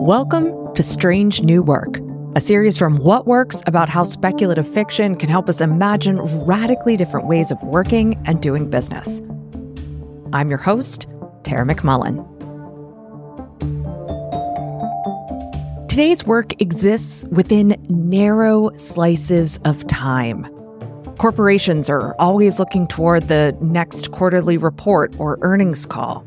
Welcome to Strange New Work, a series from What Works about how speculative fiction can help us imagine radically different ways of working and doing business. I'm your host, Tara McMullin. Today's work exists within narrow slices of time. Corporations are always looking toward the next quarterly report or earnings call.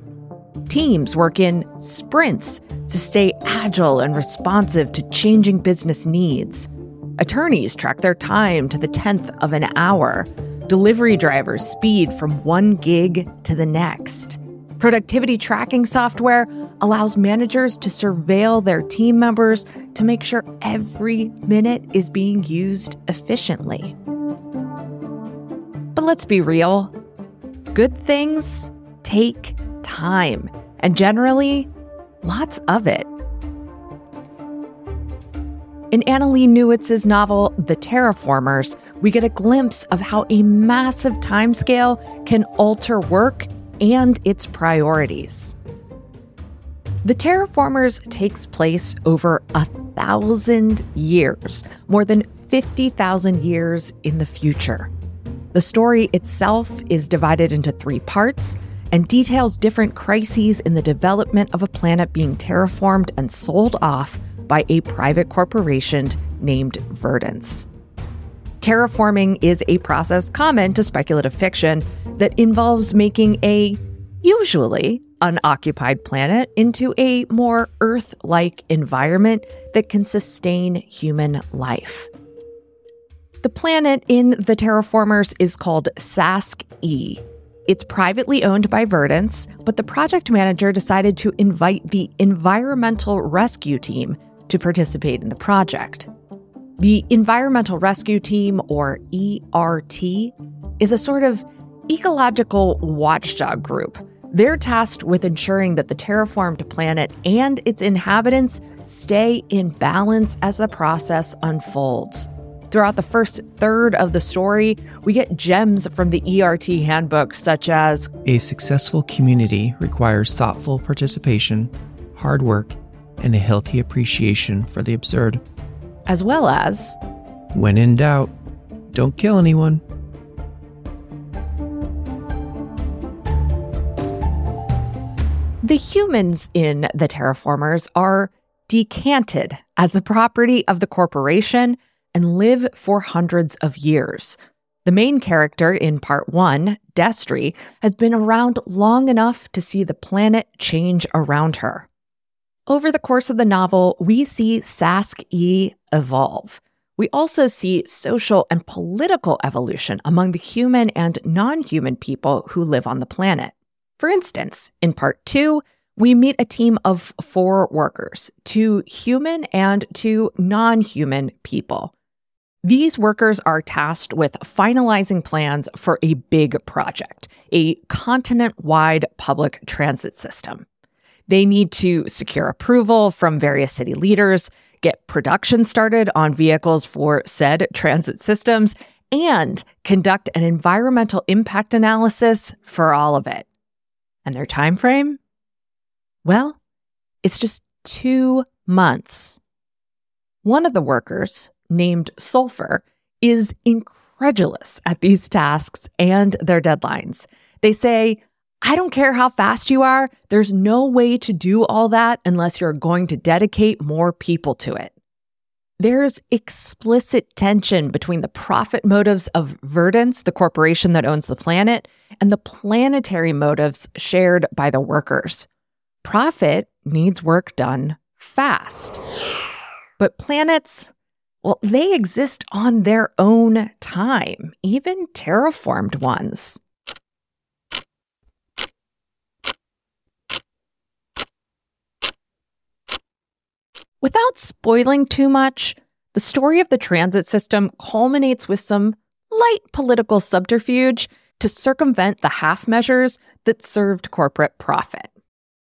Teams work in sprints to stay agile and responsive to changing business needs. Attorneys track their time to the 10th of an hour. Delivery drivers speed from one gig to the next. Productivity tracking software allows managers to surveil their team members to make sure every minute is being used efficiently. But let's be real good things take time, and generally, lots of it. In Annalee Newitz's novel, The Terraformers, we get a glimpse of how a massive timescale can alter work and its priorities. The Terraformers takes place over a thousand years, more than 50,000 years in the future. The story itself is divided into three parts and details different crises in the development of a planet being terraformed and sold off by a private corporation named Verdance. Terraforming is a process common to speculative fiction that involves making a usually unoccupied planet into a more Earth like environment that can sustain human life. The planet in the terraformers is called Sask E. It's privately owned by Verdance, but the project manager decided to invite the Environmental Rescue Team to participate in the project. The Environmental Rescue Team, or ERT, is a sort of ecological watchdog group. They're tasked with ensuring that the terraformed planet and its inhabitants stay in balance as the process unfolds. Throughout the first third of the story, we get gems from the ERT handbook, such as A successful community requires thoughtful participation, hard work, and a healthy appreciation for the absurd. As well as When in doubt, don't kill anyone. The humans in the terraformers are decanted as the property of the corporation and live for hundreds of years. The main character in part one, Destry, has been around long enough to see the planet change around her. Over the course of the novel, we see Sask E evolve. We also see social and political evolution among the human and non human people who live on the planet. For instance, in part two, we meet a team of four workers, two human and two non human people. These workers are tasked with finalizing plans for a big project, a continent wide public transit system. They need to secure approval from various city leaders, get production started on vehicles for said transit systems, and conduct an environmental impact analysis for all of it. And their time frame? Well, it's just 2 months. One of the workers, named Sulfur, is incredulous at these tasks and their deadlines. They say, I don't care how fast you are, there's no way to do all that unless you're going to dedicate more people to it. There's explicit tension between the profit motives of Verdance, the corporation that owns the planet, and the planetary motives shared by the workers. Profit needs work done fast. But planets, well, they exist on their own time, even terraformed ones. Without spoiling too much, the story of the transit system culminates with some light political subterfuge to circumvent the half measures that served corporate profit.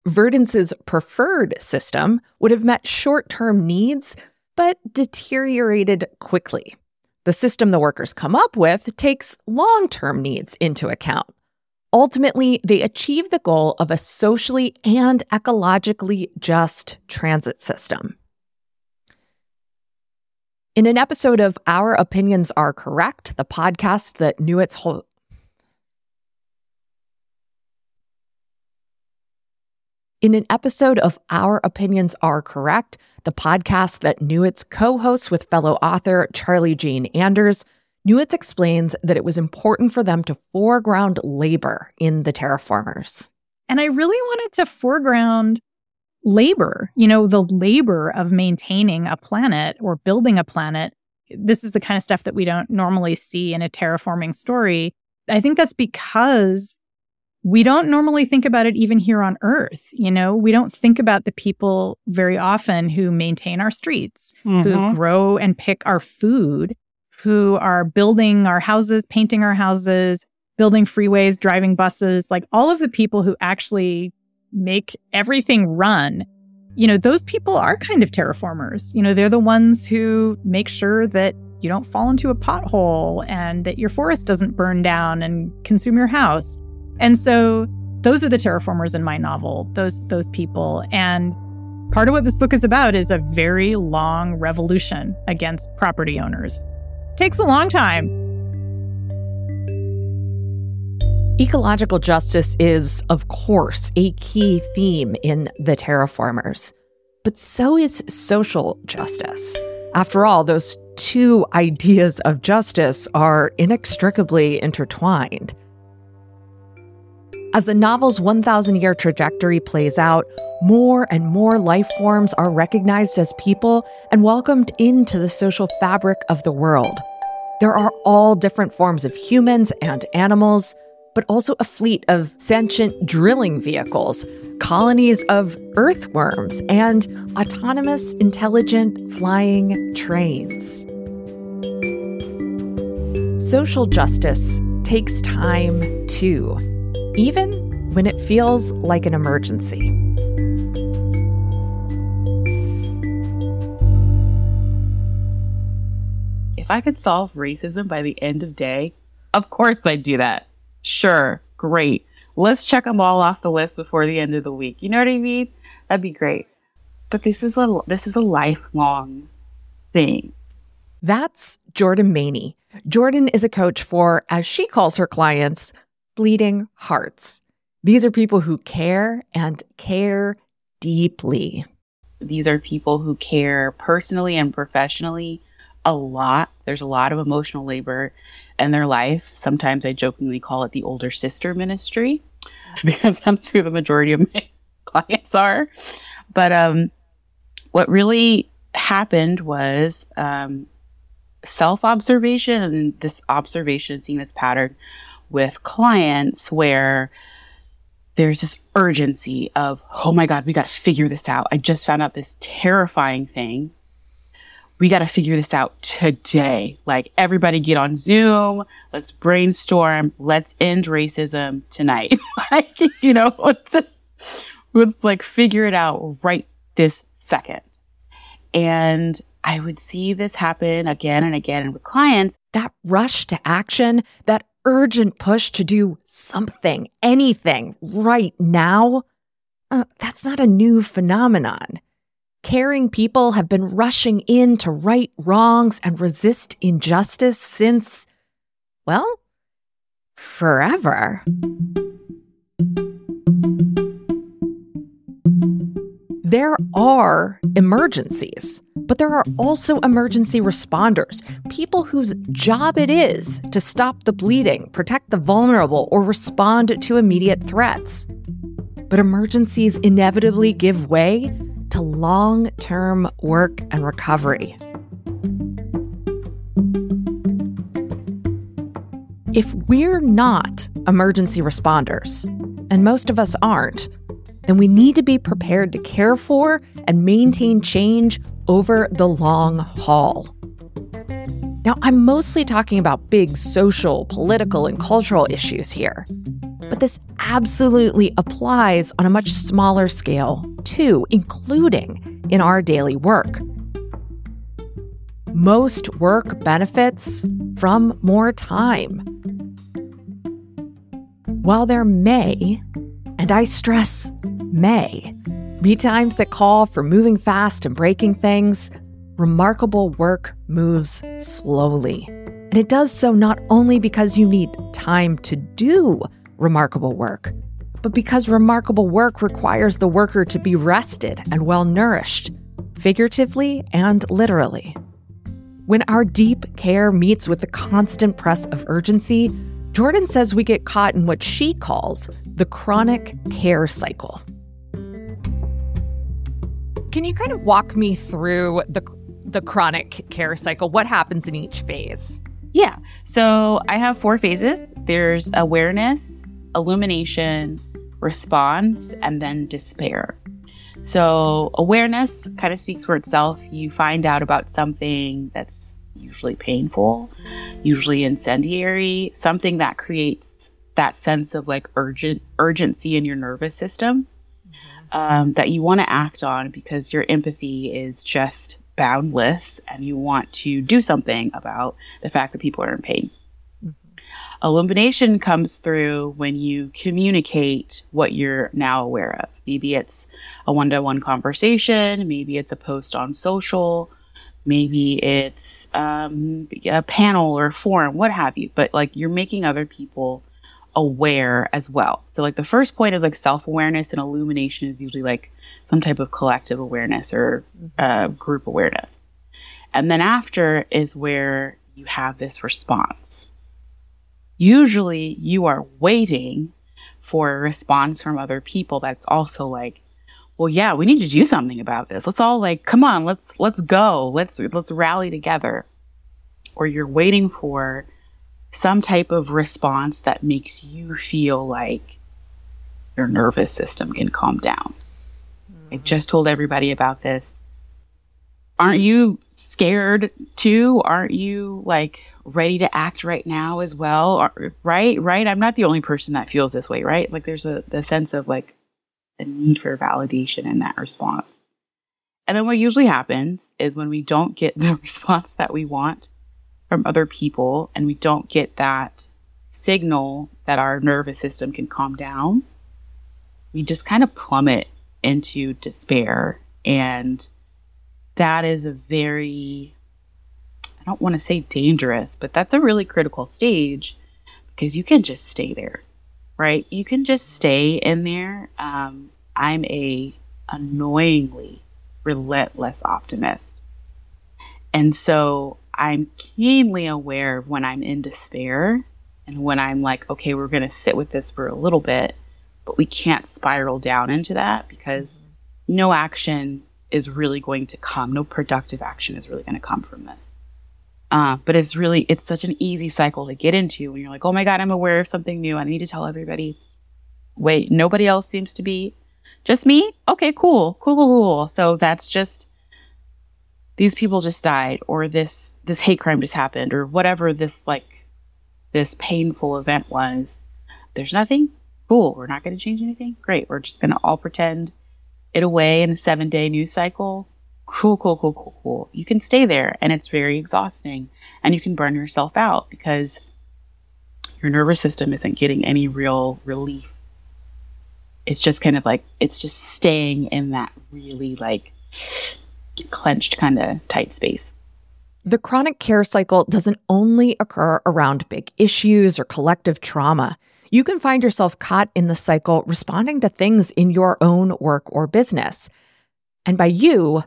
Verdance's preferred system would have met short term needs, but deteriorated quickly. The system the workers come up with takes long term needs into account. Ultimately, they achieve the goal of a socially and ecologically just transit system. In an episode of Our Opinions Are Correct, the podcast that Newitz In an episode of Our Opinions Are Correct, the podcast that Newitz co hosts with fellow author Charlie Jane Anders, Newitz explains that it was important for them to foreground labor in the terraformers. And I really wanted to foreground labor, you know, the labor of maintaining a planet or building a planet. This is the kind of stuff that we don't normally see in a terraforming story. I think that's because we don't normally think about it even here on Earth. You know, we don't think about the people very often who maintain our streets, mm-hmm. who grow and pick our food, who are building our houses, painting our houses, building freeways, driving buses, like all of the people who actually make everything run. You know, those people are kind of terraformers. You know, they're the ones who make sure that you don't fall into a pothole and that your forest doesn't burn down and consume your house. And so those are the terraformers in my novel, those those people. And part of what this book is about is a very long revolution against property owners. Takes a long time. Ecological justice is, of course, a key theme in The Terraformers. But so is social justice. After all, those two ideas of justice are inextricably intertwined. As the novel's 1,000 year trajectory plays out, more and more life forms are recognized as people and welcomed into the social fabric of the world. There are all different forms of humans and animals, but also a fleet of sentient drilling vehicles, colonies of earthworms, and autonomous, intelligent flying trains. Social justice takes time, too even when it feels like an emergency. If I could solve racism by the end of day, of course I'd do that. Sure, great. Let's check them all off the list before the end of the week. You know what I mean? That'd be great. But this is a this is a lifelong thing. That's Jordan Maney. Jordan is a coach for, as she calls her clients, bleeding hearts. These are people who care and care deeply. These are people who care personally and professionally a lot. There's a lot of emotional labor in their life. Sometimes I jokingly call it the older sister ministry because that's who the majority of my clients are. But um, what really happened was um, self observation, and this observation, seeing this pattern, with clients where there's this urgency of, oh my God, we got to figure this out. I just found out this terrifying thing. We got to figure this out today. Like, everybody get on Zoom. Let's brainstorm. Let's end racism tonight. like, you know, let's, let's like figure it out right this second. And I would see this happen again and again with clients. That rush to action, that urgent push to do something, anything right now, uh, that's not a new phenomenon. Caring people have been rushing in to right wrongs and resist injustice since, well, forever. There are emergencies, but there are also emergency responders, people whose job it is to stop the bleeding, protect the vulnerable, or respond to immediate threats. But emergencies inevitably give way to long term work and recovery. If we're not emergency responders, and most of us aren't, then we need to be prepared to care for and maintain change over the long haul. Now, I'm mostly talking about big social, political, and cultural issues here. But this absolutely applies on a much smaller scale, too, including in our daily work. most work benefits from more time. While there may, and I stress may, be times that call for moving fast and breaking things, remarkable work moves slowly. And it does so not only because you need time to do remarkable work, but because remarkable work requires the worker to be rested and well nourished, figuratively and literally. When our deep care meets with the constant press of urgency, Jordan says we get caught in what she calls the chronic care cycle. Can you kind of walk me through the the chronic care cycle? What happens in each phase? Yeah. So I have four phases. There's awareness, illumination, response, and then despair. So awareness kind of speaks for itself. You find out about something that's usually painful, usually incendiary, something that creates that sense of like urgent urgency in your nervous system. Um, that you want to act on because your empathy is just boundless and you want to do something about the fact that people are in pain. Illumination comes through when you communicate what you're now aware of. Maybe it's a one to one conversation, maybe it's a post on social, maybe it's um, a panel or forum, what have you. But like you're making other people aware as well. So, like the first point is like self awareness, and illumination is usually like some type of collective awareness or uh, group awareness. And then after is where you have this response. Usually you are waiting for a response from other people that's also like, well, yeah, we need to do something about this. Let's all like, come on, let's let's go. Let's let's rally together. Or you're waiting for some type of response that makes you feel like your nervous system can calm down. Mm-hmm. I just told everybody about this. Aren't you scared too? Aren't you like ready to act right now as well right right i'm not the only person that feels this way right like there's a the sense of like a need for validation in that response and then what usually happens is when we don't get the response that we want from other people and we don't get that signal that our nervous system can calm down we just kind of plummet into despair and that is a very I don't want to say dangerous, but that's a really critical stage because you can just stay there, right? You can just stay in there. Um, I'm a annoyingly relentless optimist. And so I'm keenly aware of when I'm in despair and when I'm like, okay, we're going to sit with this for a little bit, but we can't spiral down into that because no action is really going to come. No productive action is really going to come from this. Uh, but it's really, it's such an easy cycle to get into when you're like, oh my God, I'm aware of something new. I need to tell everybody. Wait, nobody else seems to be. Just me? Okay, cool, cool, cool, cool. So that's just, these people just died, or this, this hate crime just happened, or whatever this, like, this painful event was. There's nothing? Cool. We're not going to change anything? Great. We're just going to all pretend it away in a seven day news cycle cool, cool, cool, cool, cool. You can stay there and it's very exhausting and you can burn yourself out because your nervous system isn't getting any real relief. It's just kind of like, it's just staying in that really like clenched kind of tight space. The chronic care cycle doesn't only occur around big issues or collective trauma. You can find yourself caught in the cycle responding to things in your own work or business. And by you,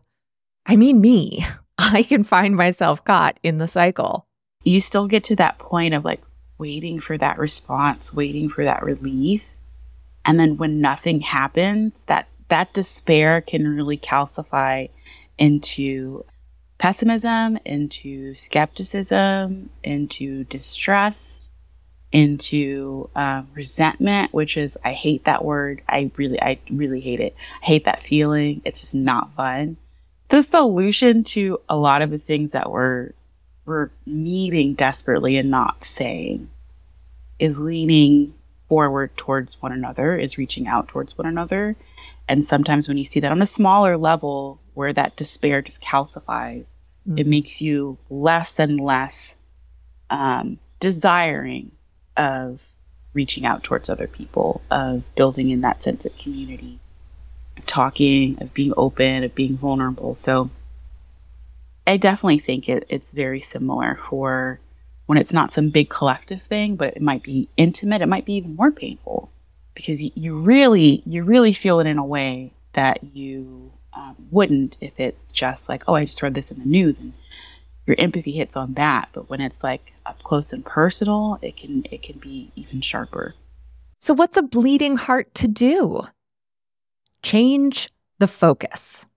I mean, me, I can find myself caught in the cycle. You still get to that point of like waiting for that response, waiting for that relief. And then when nothing happens, that, that despair can really calcify into pessimism, into skepticism, into distrust, into uh, resentment, which is I hate that word. I really, I really hate it. I hate that feeling. It's just not fun the solution to a lot of the things that we're we're needing desperately and not saying is leaning forward towards one another, is reaching out towards one another. And sometimes when you see that on a smaller level where that despair just calcifies, Mm-hmm. It makes you less and less um, desiring of reaching out towards other people, of building in that sense of community, of talking, of being open, of being vulnerable. So I definitely think it, it's very similar for when it's not some big collective thing, but it might be intimate. It might be even more painful because you really, you really feel it in a way that you um, wouldn't if it's just like, oh, I just read this in the news and your empathy hits on that. But when it's like up close and personal, it can it can be even sharper. So what's a bleeding heart to do? Change the focus.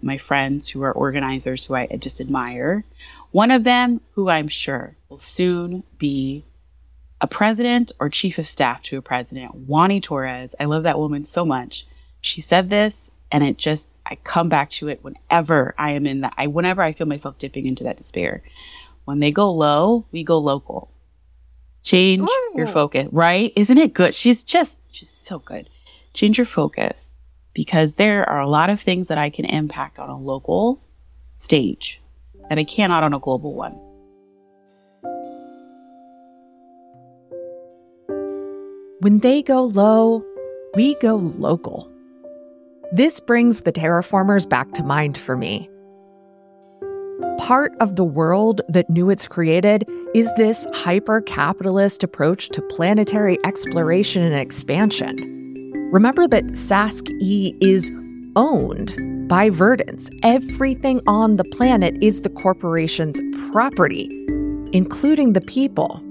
My friends who are organizers who I just admire, one of them who I'm sure will soon be a president or chief of staff to a president, Juani Torres. I love that woman so much. She said this and it just I come back to it whenever I am in that I whenever I feel myself dipping into that despair. When they go low, we go local. Change Ooh. your focus, right? Isn't it good? She's just she's so good. Change your focus because there are a lot of things that I can impact on a local stage that I cannot on a global one. When they go low, we go local. This brings the terraformers back to mind for me. Part of the world that Newitz created is this hyper capitalist approach to planetary exploration and expansion. Remember that Sask E is owned by Verdance. Everything on the planet is the corporation's property, including the people.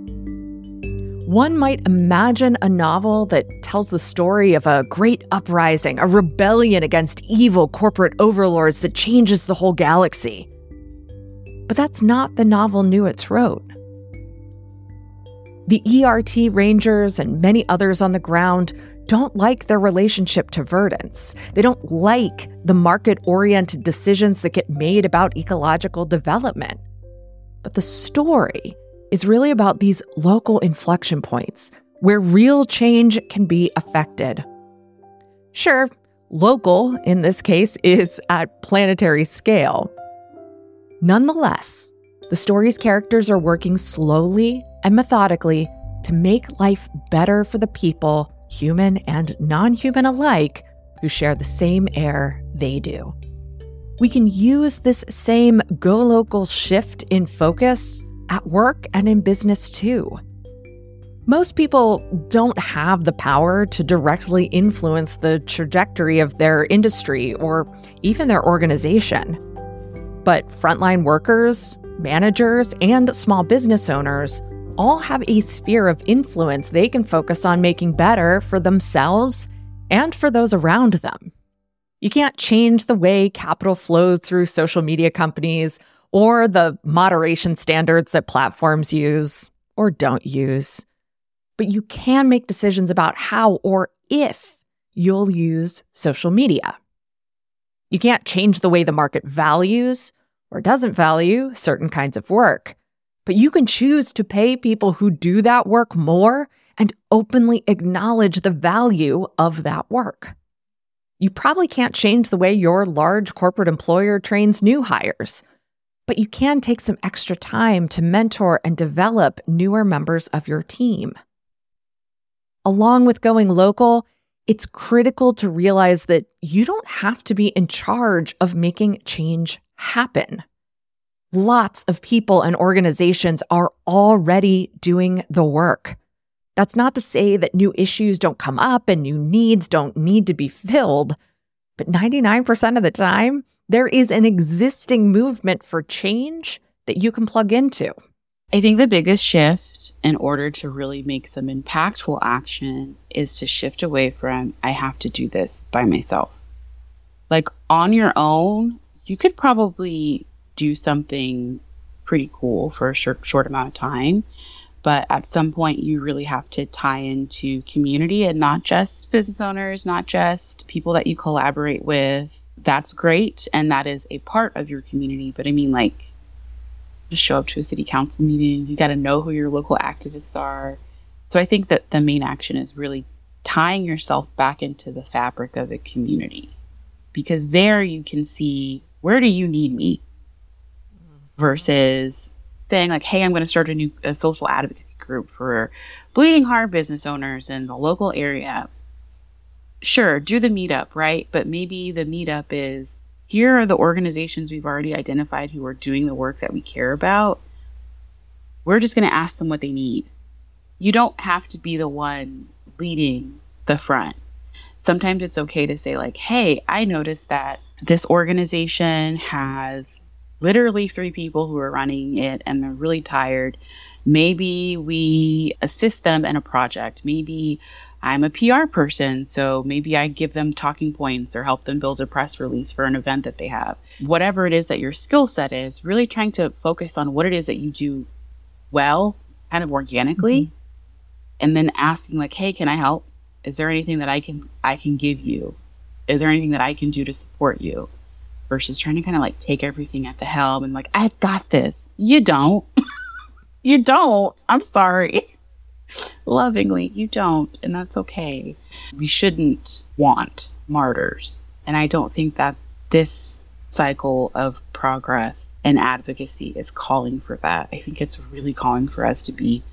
One might imagine a novel that tells the story of a great uprising, a rebellion against evil corporate overlords that changes the whole galaxy. But that's not the novel Newitz wrote. The ERT Rangers and many others on the ground don't like their relationship to Verdance. They don't like the market oriented decisions that get made about ecological development. But the story is really about these local inflection points where real change can be affected. Sure, local in this case is at planetary scale. Nonetheless, the story's characters are working slowly and methodically to make life better for the people, human and non human alike, who share the same air they do. We can use this same go local shift in focus at work and in business too. Most people don't have the power to directly influence the trajectory of their industry or even their organization. But frontline workers, managers, and small business owners all have a sphere of influence they can focus on making better for themselves and for those around them. You can't change the way capital flows through social media companies or the moderation standards that platforms use or don't use. But you can make decisions about how or if you'll use social media. You can't change the way the market values or doesn't value certain kinds of work, but you can choose to pay people who do that work more and openly acknowledge the value of that work. You probably can't change the way your large corporate employer trains new hires but you can take some extra time to mentor and develop newer members of your team. Along with going local, it's critical to realize that you don't have to be in charge of making change happen. Lots of people and organizations are already doing the work. That's not to say that new issues don't come up and new needs don't need to be filled, but 99% of the time, there is an existing movement for change that you can plug into. I think the biggest shift in order to really make some impactful action is to shift away from, I have to do this by myself. Like on your own, you could probably do something pretty cool for a short, short amount of time. But at some point, you really have to tie into community and not just business owners, not just people that you collaborate with, that's great and that is a part of your community. But I mean, like, just show up to a city council meeting. You got to know who your local activists are. So I think that the main action is really tying yourself back into the fabric of the community because there you can see where do you need me? Mm-hmm. versus saying like, hey, I'm going to start a new a social advocacy group for bleeding heart business owners in the local area. Sure, do the meetup, right? But maybe the meetup is here are the organizations we've already identified who are doing the work that we care about. We're just going to ask them what they need. You don't have to be the one leading the front. Sometimes it's okay to say, like, hey, I noticed that this organization has literally three people who are running it and they're really tired. Maybe we assist them in a project. Maybe I'm a PR person, so maybe I give them talking points or help them build a press release for an event that they have. Whatever it is that your skill set is, really trying to focus on what it is that you do well, kind of organically, mm-hmm. and then asking like, "Hey, can I help? Is there anything that I can I can give you? Is there anything that I can do to support you?" Versus trying to kind of like take everything at the helm and like, "I've got this." You don't. you don't. I'm sorry lovingly. You don't, and that's okay. We shouldn't want martyrs. And I don't think that this cycle of progress and advocacy is calling for that. I think it's really calling for us to be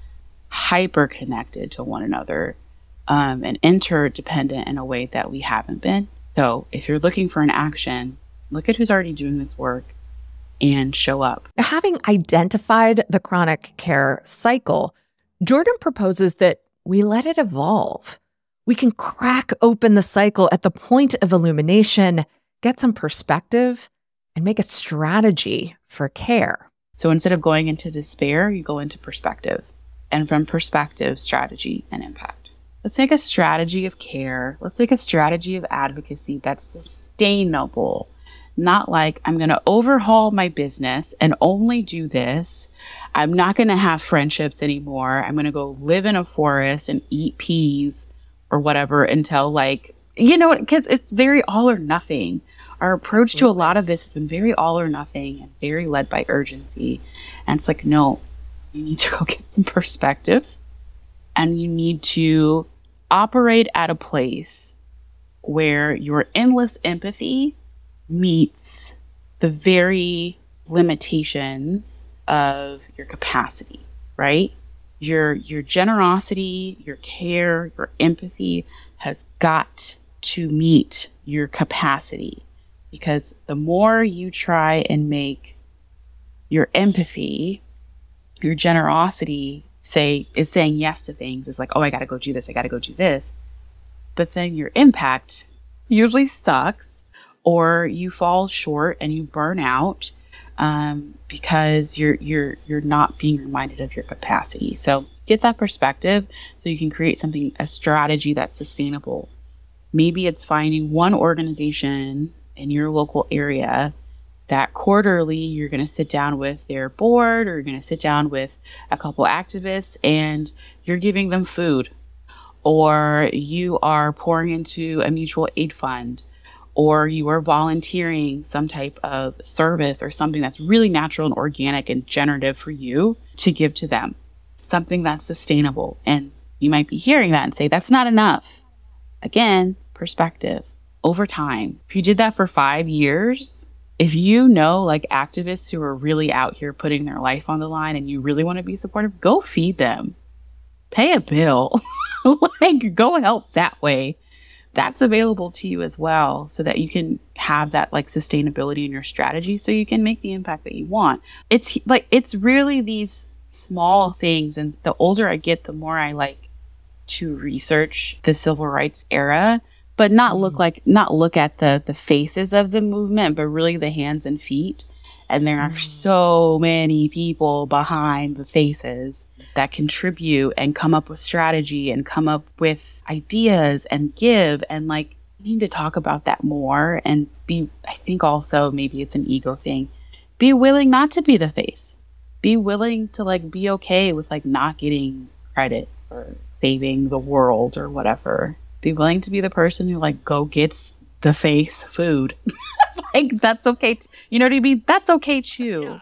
hyper connected to one another um, and interdependent in a way that we haven't been. So if you're looking for an action, look at who's already doing this work and show up. Having identified the chronic care cycle, Jordan proposes that we let it evolve. We can crack open the cycle at the point of illumination, get some perspective, and make a strategy for care. So instead of going into despair, you go into perspective. And from perspective, strategy and impact. Let's make a strategy of care. Let's make a strategy of advocacy that's sustainable. Not like I'm going to overhaul my business and only do this I'm not going to have friendships anymore. I'm going to go live in a forest and eat peas or whatever until like, you know, because it's very all or nothing. Our approach Absolutely. to a lot of this has been very all or nothing and very led by urgency. And it's like, no, you need to go get some perspective and you need to operate at a place where your endless empathy meets the very limitations of your capacity, right? Your your generosity, your care, your empathy has got to meet your capacity because the more you try and make your empathy, your generosity say is saying yes to things is like, "Oh, I got to go do this. I got to go do this." But then your impact usually sucks or you fall short and you burn out um, because you're you're you're not being reminded of your capacity. So get that perspective so you can create something a strategy that's sustainable. Maybe it's finding one organization in your local area that quarterly you're going to sit down with their board or you're going to sit down with a couple activists and you're giving them food or you are pouring into a mutual aid fund or you are volunteering some type of service or something that's really natural and organic and generative for you to give to them, something that's sustainable. And you might be hearing that and say, that's not enough. Again, perspective over time. If you did that for five years, if you know like activists who are really out here putting their life on the line and you really want to be supportive, go feed them, pay a bill, like go help that way that's available to you as well so that you can have that like sustainability in your strategy so you can make the impact that you want. It's like it's really these small things and the older I get the more I like to research the civil rights era but not look mm. like not look at the the faces of the movement but really the hands and feet and there are mm. so many people behind the faces that contribute and come up with strategy and come up with ideas and give and like need to talk about that more and be I think also maybe it's an ego thing. Be willing not to be the face. Be willing to like be okay with like not getting credit for saving the world or whatever. Be willing to be the person who like go gets the face food. like that's okay. T- you know what I mean? That's okay too. Yeah.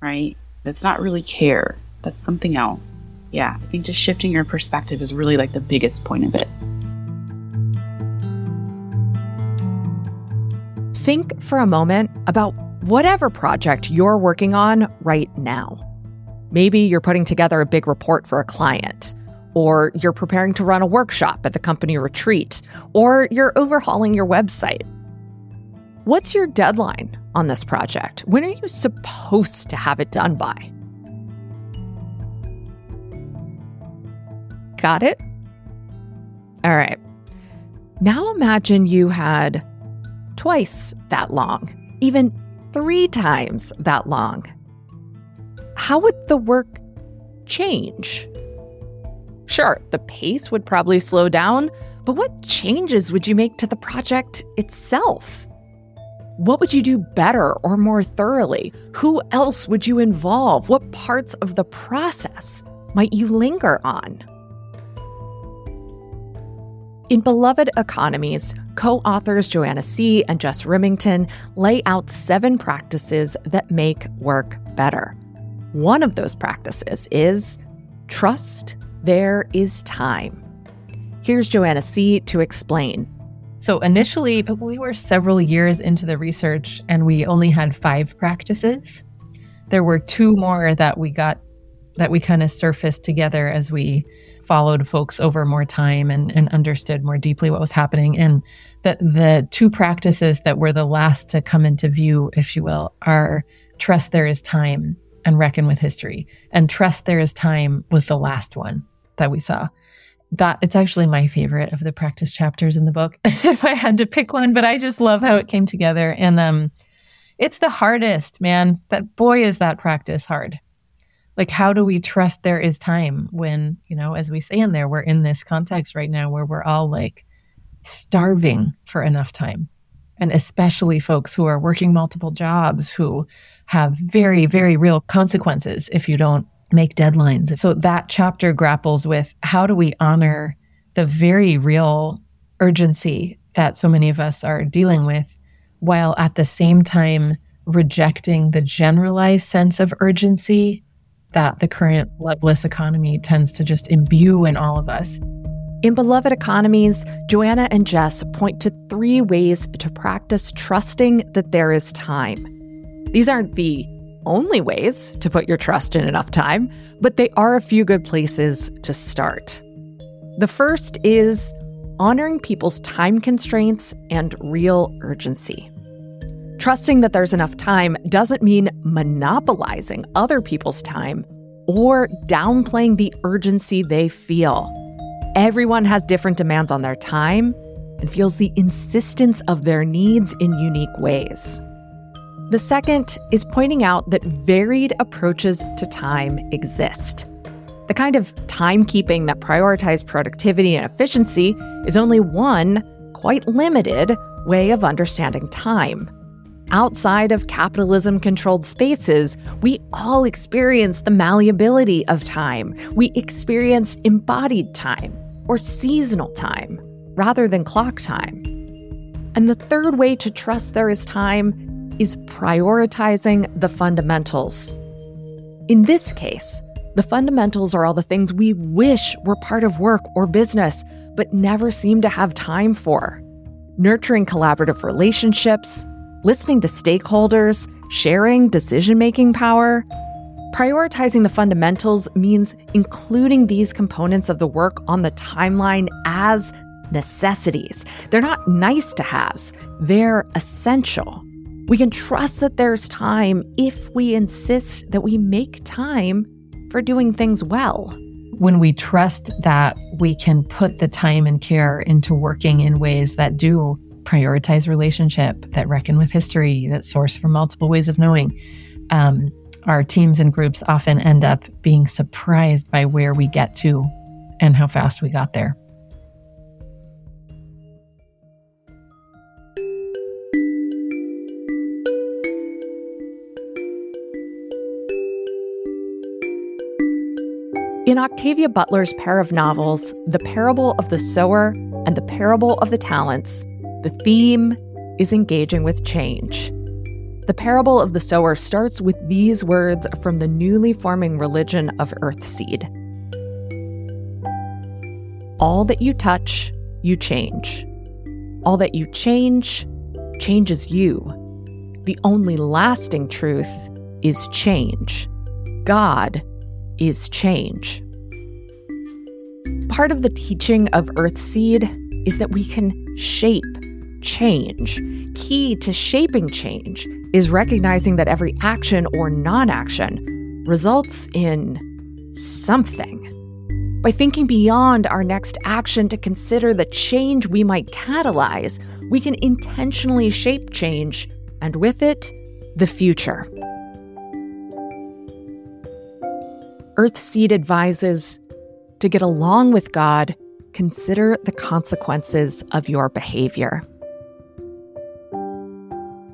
Right? That's not really care. That's something else yeah, I think just shifting your perspective is really like the biggest point of it. Think for a moment about whatever project you're working on right now. Maybe you're putting together a big report for a client, or you're preparing to run a workshop at the company retreat, or you're overhauling your website. What's your deadline on this project? When are you supposed to have it done by? Got it? All right. Now imagine you had twice that long, even three times that long. How would the work change? Sure, the pace would probably slow down, but what changes would you make to the project itself? What would you do better or more thoroughly? Who else would you involve? What parts of the process might you linger on? In Beloved Economies, co authors Joanna Cea and Jess Rimington lay out seven practices that make work better. One of those practices is trust there is time. Here's Joanna Cea to explain. So, initially, we were several years into the research and we only had five practices. There were two more that we got that we kind of surfaced together as we followed folks over more time and, and understood more deeply what was happening. And that the two practices that were the last to come into view, if you will, are trust there is time and reckon with history. And trust there is time was the last one that we saw. That it's actually my favorite of the practice chapters in the book, if I had to pick one, but I just love how it came together. And um it's the hardest, man. That boy is that practice hard like how do we trust there is time when you know as we say in there we're in this context right now where we're all like starving for enough time. And especially folks who are working multiple jobs who have very very real consequences if you don't make deadlines. So that chapter grapples with how do we honor the very real urgency that so many of us are dealing with while at the same time rejecting the generalized sense of urgency that the current loveless economy tends to just imbue in all of us. In Beloved Economies, Joanna and Jess point to three ways to practice trusting that there is time. These aren't the only ways to put your trust in enough time, but they are a few good places to start. The first is honoring people's time constraints and real urgency. Trusting that there's enough time doesn't mean monopolizing other people's time or downplaying the urgency they feel. Everyone has different demands on their time and feels the insistence of their needs in unique ways. The second is pointing out that varied approaches to time exist. The kind of timekeeping that prioritizes productivity and efficiency is only one, quite limited, way of understanding time. Outside of capitalism controlled spaces, we all experience the malleability of time. We experience embodied time or seasonal time rather than clock time. And the third way to trust there is time is prioritizing the fundamentals. In this case, the fundamentals are all the things we wish were part of work or business, but never seem to have time for. Nurturing collaborative relationships, listening to stakeholders, sharing decision making power. Prioritizing the fundamentals means including these components of the work on the timeline as necessities. They're not nice to haves, they're essential. We can trust that there's time if we insist that we make time for doing things well. When we trust that we can put the time and care into working in ways that do prioritize relationship, that reckon with history, that source from multiple ways of knowing. Um, our teams and groups often end up being surprised by where we get to and how fast we got there. In Octavia Butler's pair of novels, The Parable of the Sower and The Parable of the Talents, the theme is engaging with change. The parable of the sower starts with these words from the newly forming religion of Earthseed All that you touch, you change. All that you change, changes you. the only lasting truth is change. God is change. Part of the teaching of Earthseed is that we can shape change. Key to shaping change is recognizing that every action or non action results in something. By thinking beyond our next action to consider the change we might catalyze, we can intentionally shape change, and with it, the future. Earthseed advises to get along with God, consider the consequences of your behavior.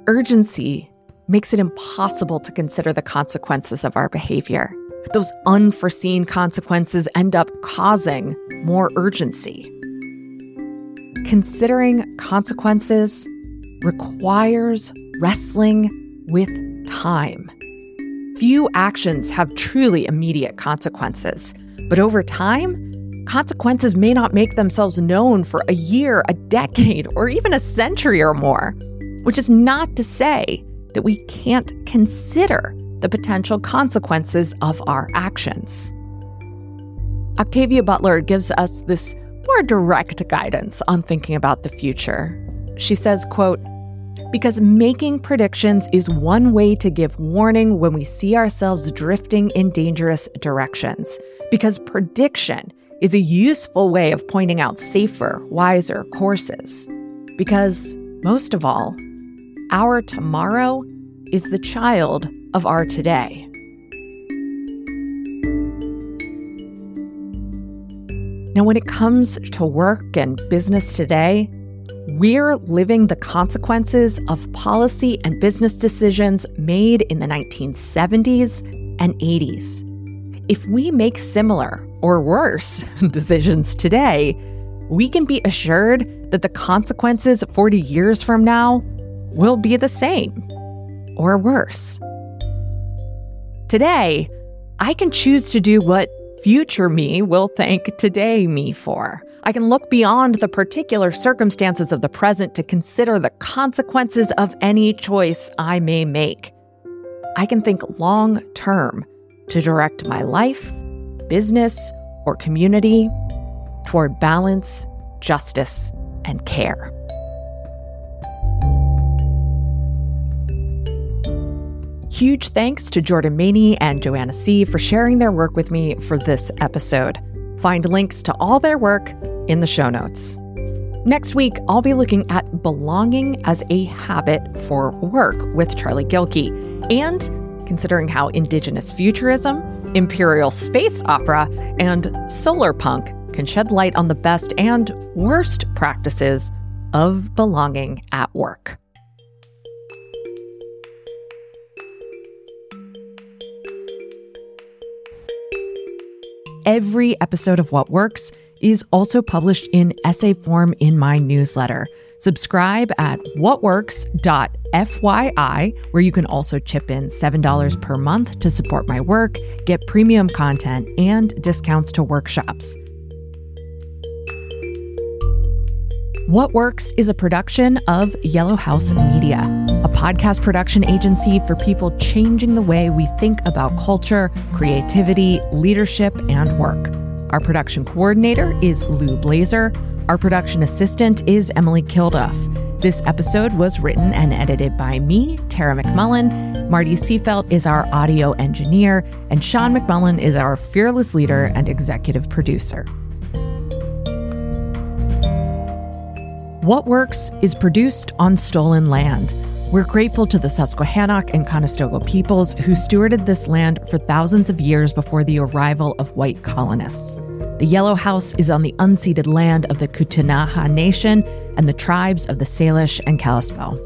Urgency makes it impossible to consider the consequences of our behavior. Those unforeseen consequences end up causing more urgency. Considering consequences requires wrestling with time. Few actions have truly immediate consequences, but over time, consequences may not make themselves known for a year, a decade, or even a century or more, which is not to say that we can't consider the potential consequences of our actions. Octavia Butler gives us this more direct guidance on thinking about the future. She says, quote, because making predictions is one way to give warning when we see ourselves drifting in dangerous directions. Because prediction is a useful way of pointing out safer, wiser courses. Because, most of all, our tomorrow is the child of our today. Now, when it comes to work and business today, we're living the consequences of policy and business decisions made in the 1970s and 80s. If we make similar or worse decisions today, we can be assured that the consequences 40 years from now will be the same or worse. Today, I can choose to do what future me will thank today me for. I can look beyond the particular circumstances of the present to consider the consequences of any choice I may make. I can think long term to direct my life, business, or community toward balance, justice, and care. Huge thanks to Jordan Maney and Joanna Cea for sharing their work with me for this episode. Find links to all their work in the show notes. Next week, I'll be looking at belonging as a habit for work with Charlie Gilkey and considering how Indigenous futurism, Imperial space opera, and solar punk can shed light on the best and worst practices of belonging at work. Every episode of What Works is also published in essay form in my newsletter. Subscribe at whatworks.fyi, where you can also chip in $7 per month to support my work, get premium content, and discounts to workshops. What Works is a production of Yellow House Media, a podcast production agency for people changing the way we think about culture, creativity, leadership, and work. Our production coordinator is Lou Blazer. Our production assistant is Emily Kilduff. This episode was written and edited by me, Tara McMullin. Marty Seafelt is our audio engineer, and Sean McMullin is our fearless leader and executive producer. What Works is produced on stolen land. We're grateful to the Susquehannock and Conestoga peoples who stewarded this land for thousands of years before the arrival of white colonists. The Yellow House is on the unceded land of the Ktunaxa Nation and the tribes of the Salish and Kalispel.